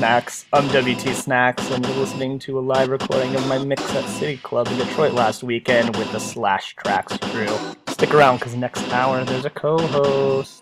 Snacks. Um, I'm WT Snacks, and you're listening to a live recording of my mix at City Club in Detroit last weekend with the Slash Tracks crew. Stick around, because next hour there's a co host.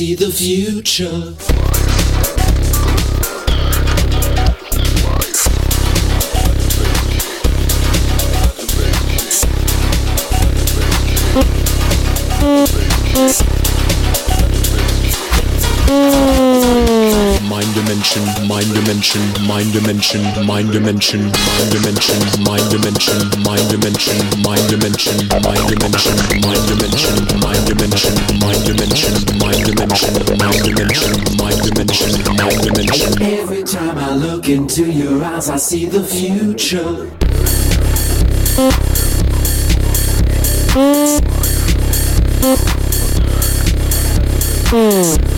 See the future. dimension, mind dimension, mind dimension, mind dimension, mind dimension, mind dimension, mind dimension, mind dimension, mind dimension, mind dimension, mind dimension, mind dimension, mind dimension, dimension, my dimension, my dimension, my dimension. Every time I look into your eyes, I see the future. Mm.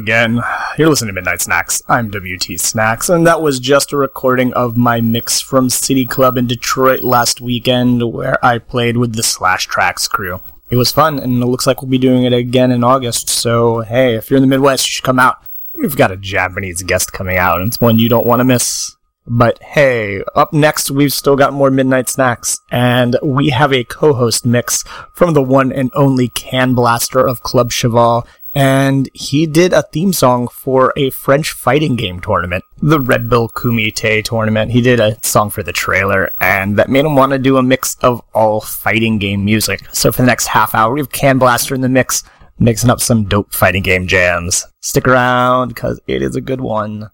Again. You're listening to Midnight Snacks. I'm WT Snacks, and that was just a recording of my mix from City Club in Detroit last weekend where I played with the Slash Tracks crew. It was fun, and it looks like we'll be doing it again in August, so hey, if you're in the Midwest, you should come out. We've got a Japanese guest coming out, and it's one you don't want to miss. But hey, up next, we've still got more Midnight Snacks, and we have a co-host mix from the one and only Canblaster of Club Cheval, and he did a theme song for a French fighting game tournament, the Red Bull Kumite tournament. He did a song for the trailer, and that made him want to do a mix of all fighting game music. So for the next half hour, we have Canblaster in the mix, mixing up some dope fighting game jams. Stick around, because it is a good one.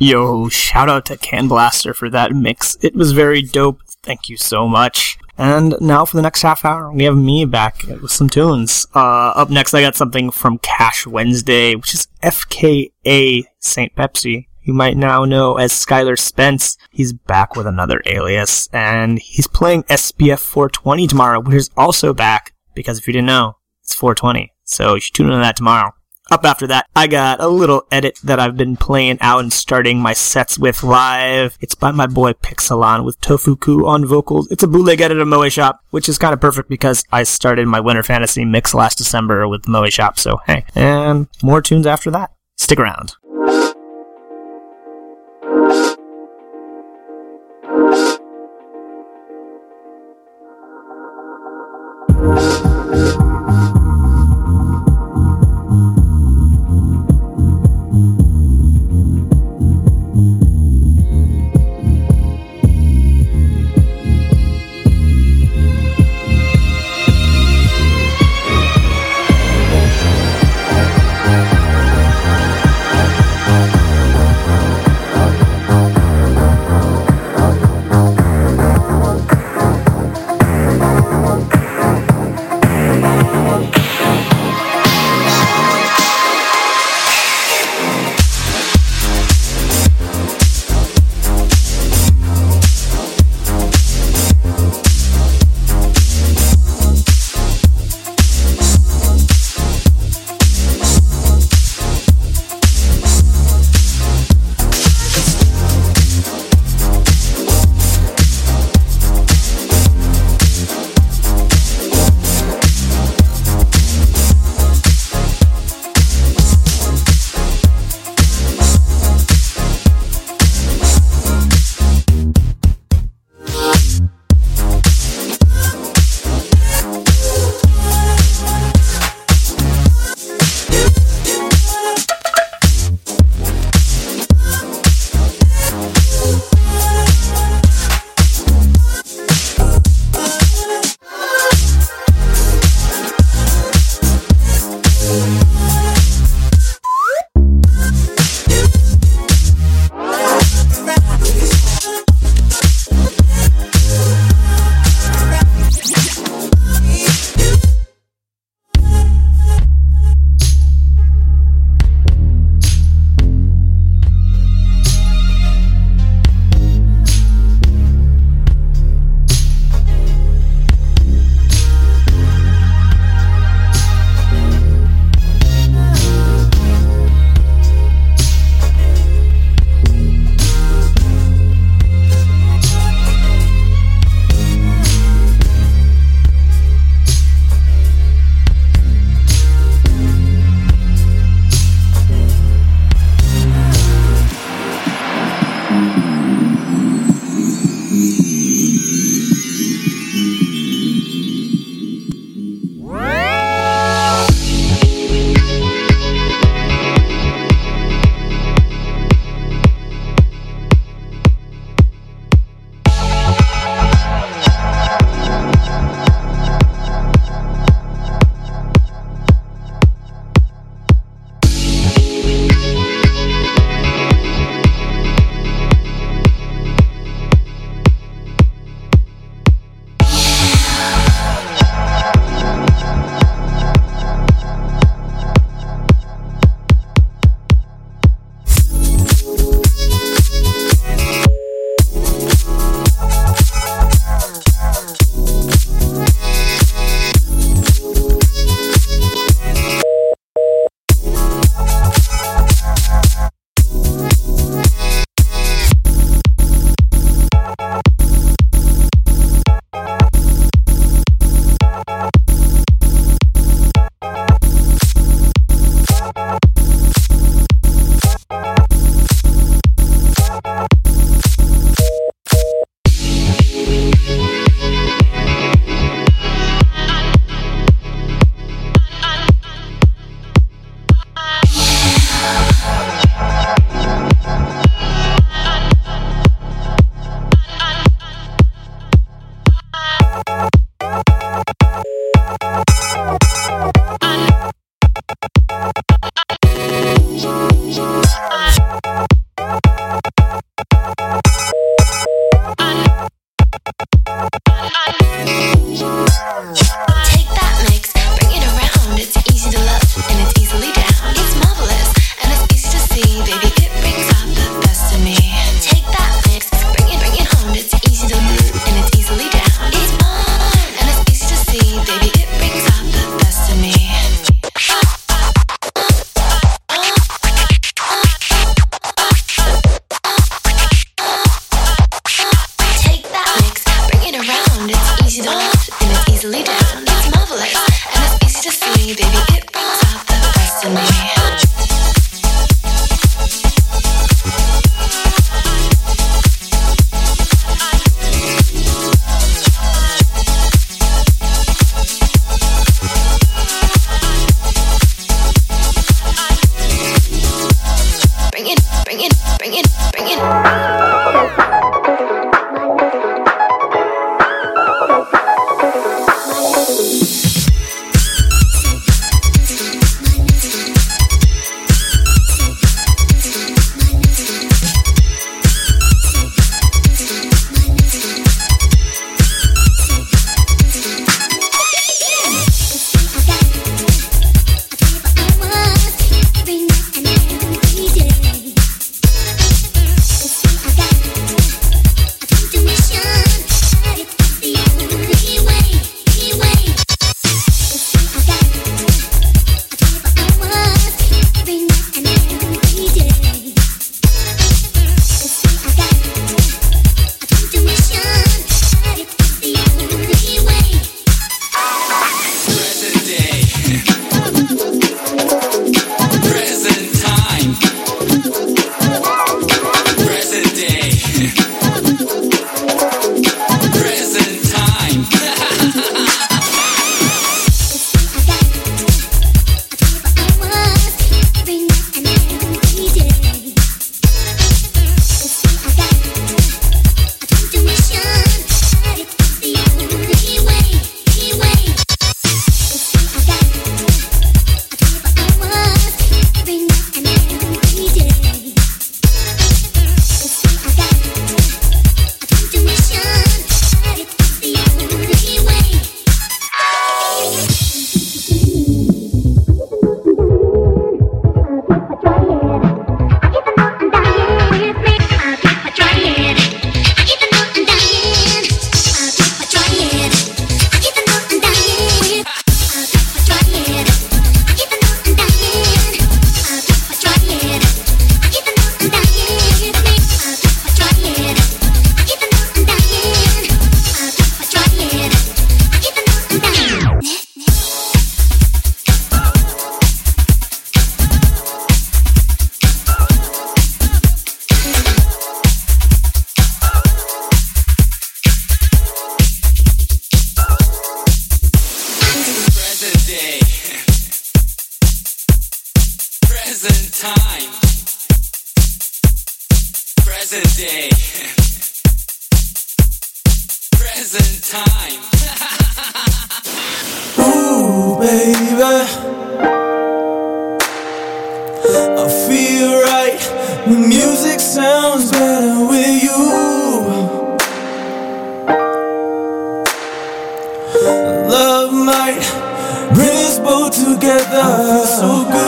Yo, shout out to Canblaster for that mix. It was very dope. Thank you so much. And now for the next half hour, we have me back with some tunes. Uh, up next, I got something from Cash Wednesday, which is FKA St. Pepsi. You might now know as Skylar Spence. He's back with another alias, and he's playing SPF 420 tomorrow, which is also back, because if you didn't know, it's 420. So you should tune in to that tomorrow. Up after that, I got a little edit that I've been playing out and starting my sets with live. It's by my boy Pixelon with Tofuku on vocals. It's a bootleg edit of Moe Shop, which is kind of perfect because I started my Winter Fantasy mix last December with Moe Shop, so hey. And more tunes after that. Stick around. baby. I feel right. The music sounds better with you. Love might bring us both together. so good.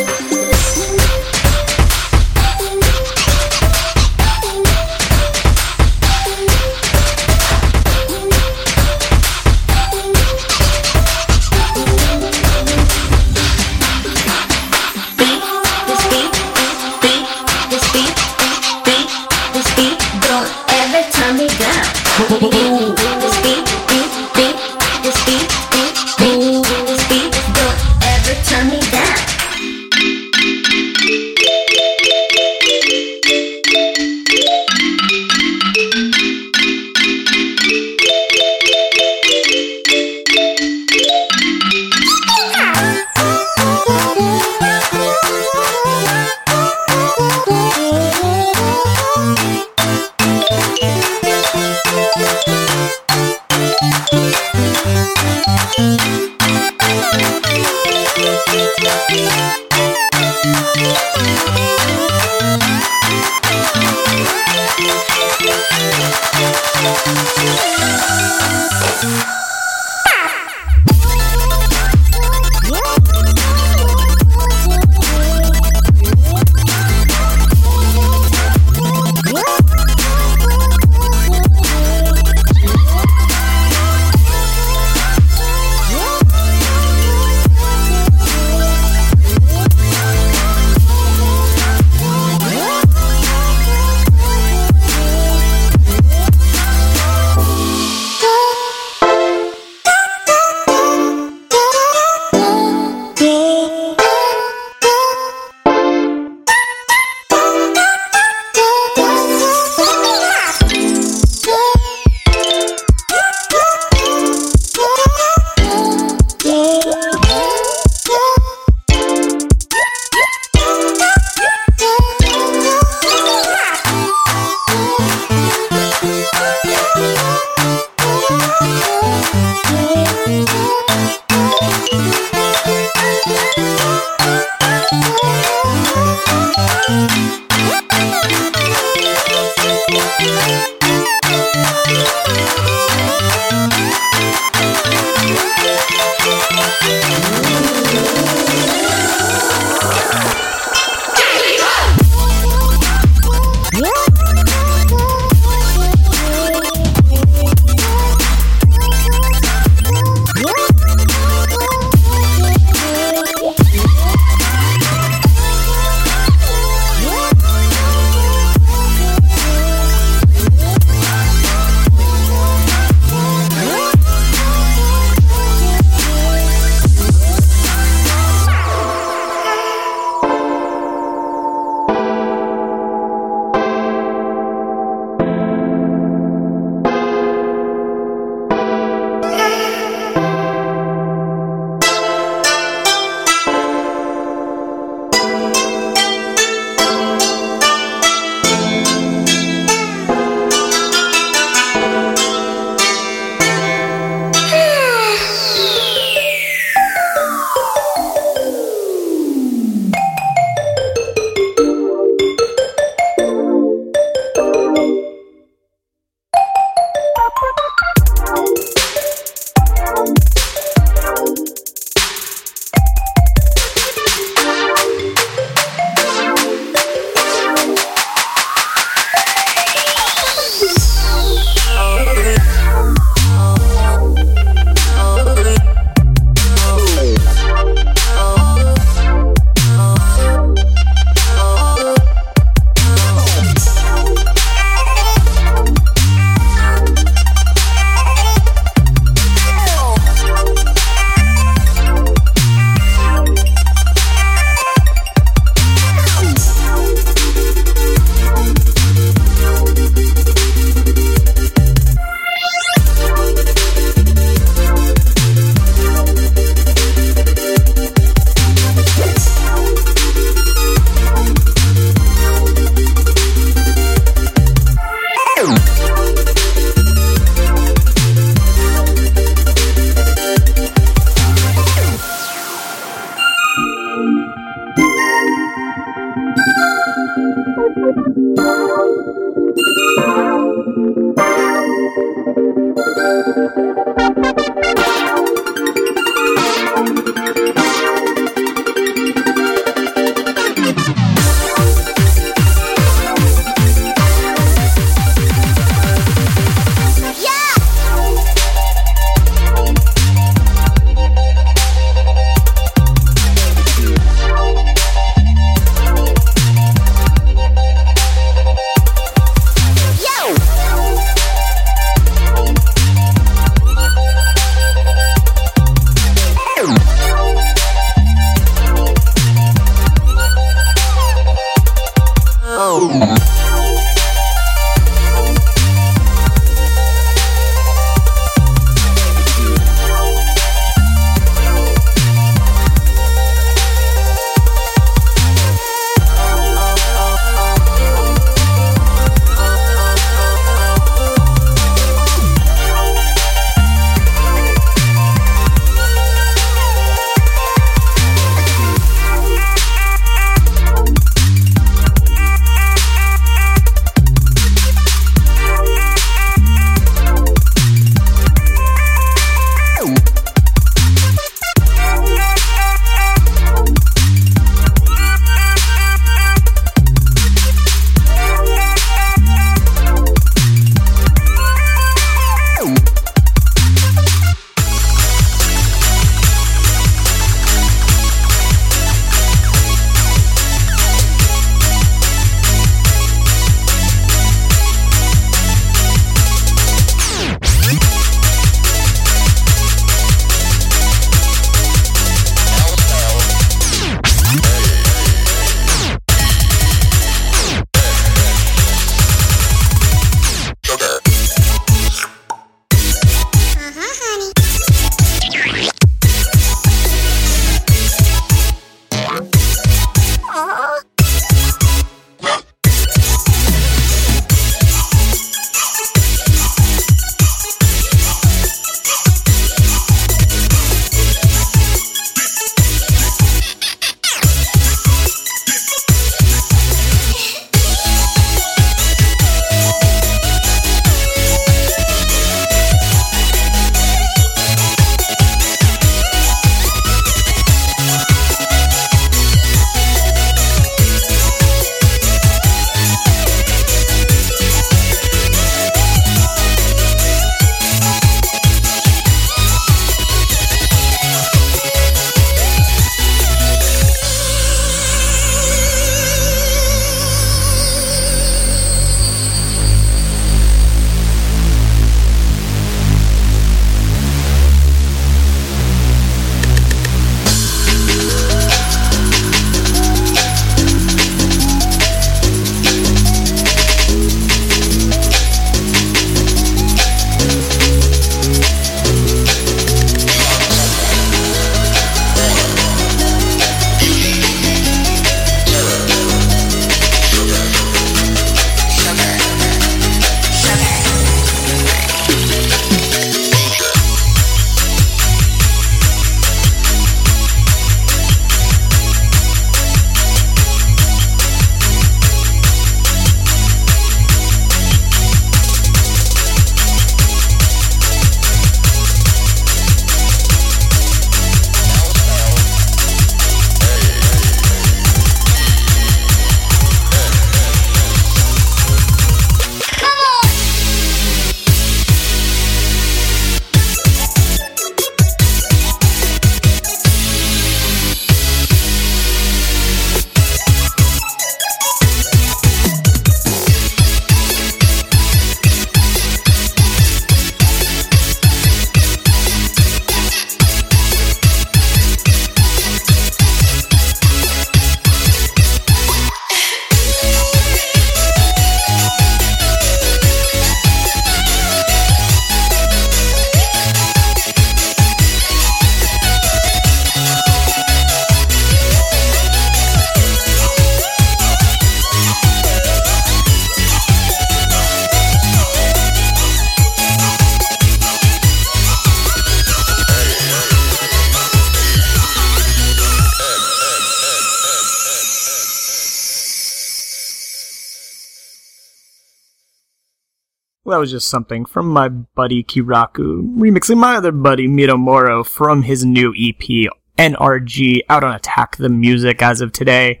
Was just something from my buddy Kiraku, remixing my other buddy Mito Moro from his new EP, NRG, out on Attack the Music as of today.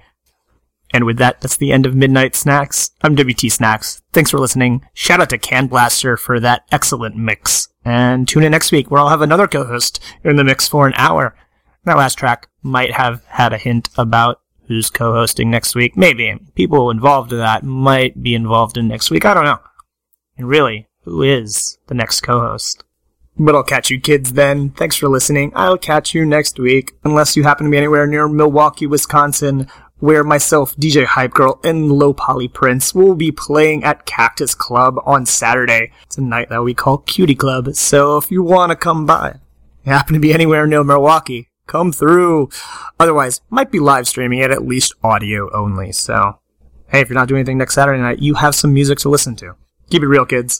And with that, that's the end of Midnight Snacks. I'm WT Snacks. Thanks for listening. Shout out to Canblaster for that excellent mix. And tune in next week where I'll have another co-host in the mix for an hour. That last track might have had a hint about who's co-hosting next week. Maybe. People involved in that might be involved in next week. I don't know. And really, who is the next co-host? But I'll catch you kids then. Thanks for listening. I'll catch you next week, unless you happen to be anywhere near Milwaukee, Wisconsin, where myself, DJ Hype Girl, and Low Poly Prince will be playing at Cactus Club on Saturday. It's a night that we call Cutie Club, so if you want to come by, happen to be anywhere near Milwaukee, come through. Otherwise, might be live streaming it, at least audio only, so. Hey, if you're not doing anything next Saturday night, you have some music to listen to. Keep it real, kids.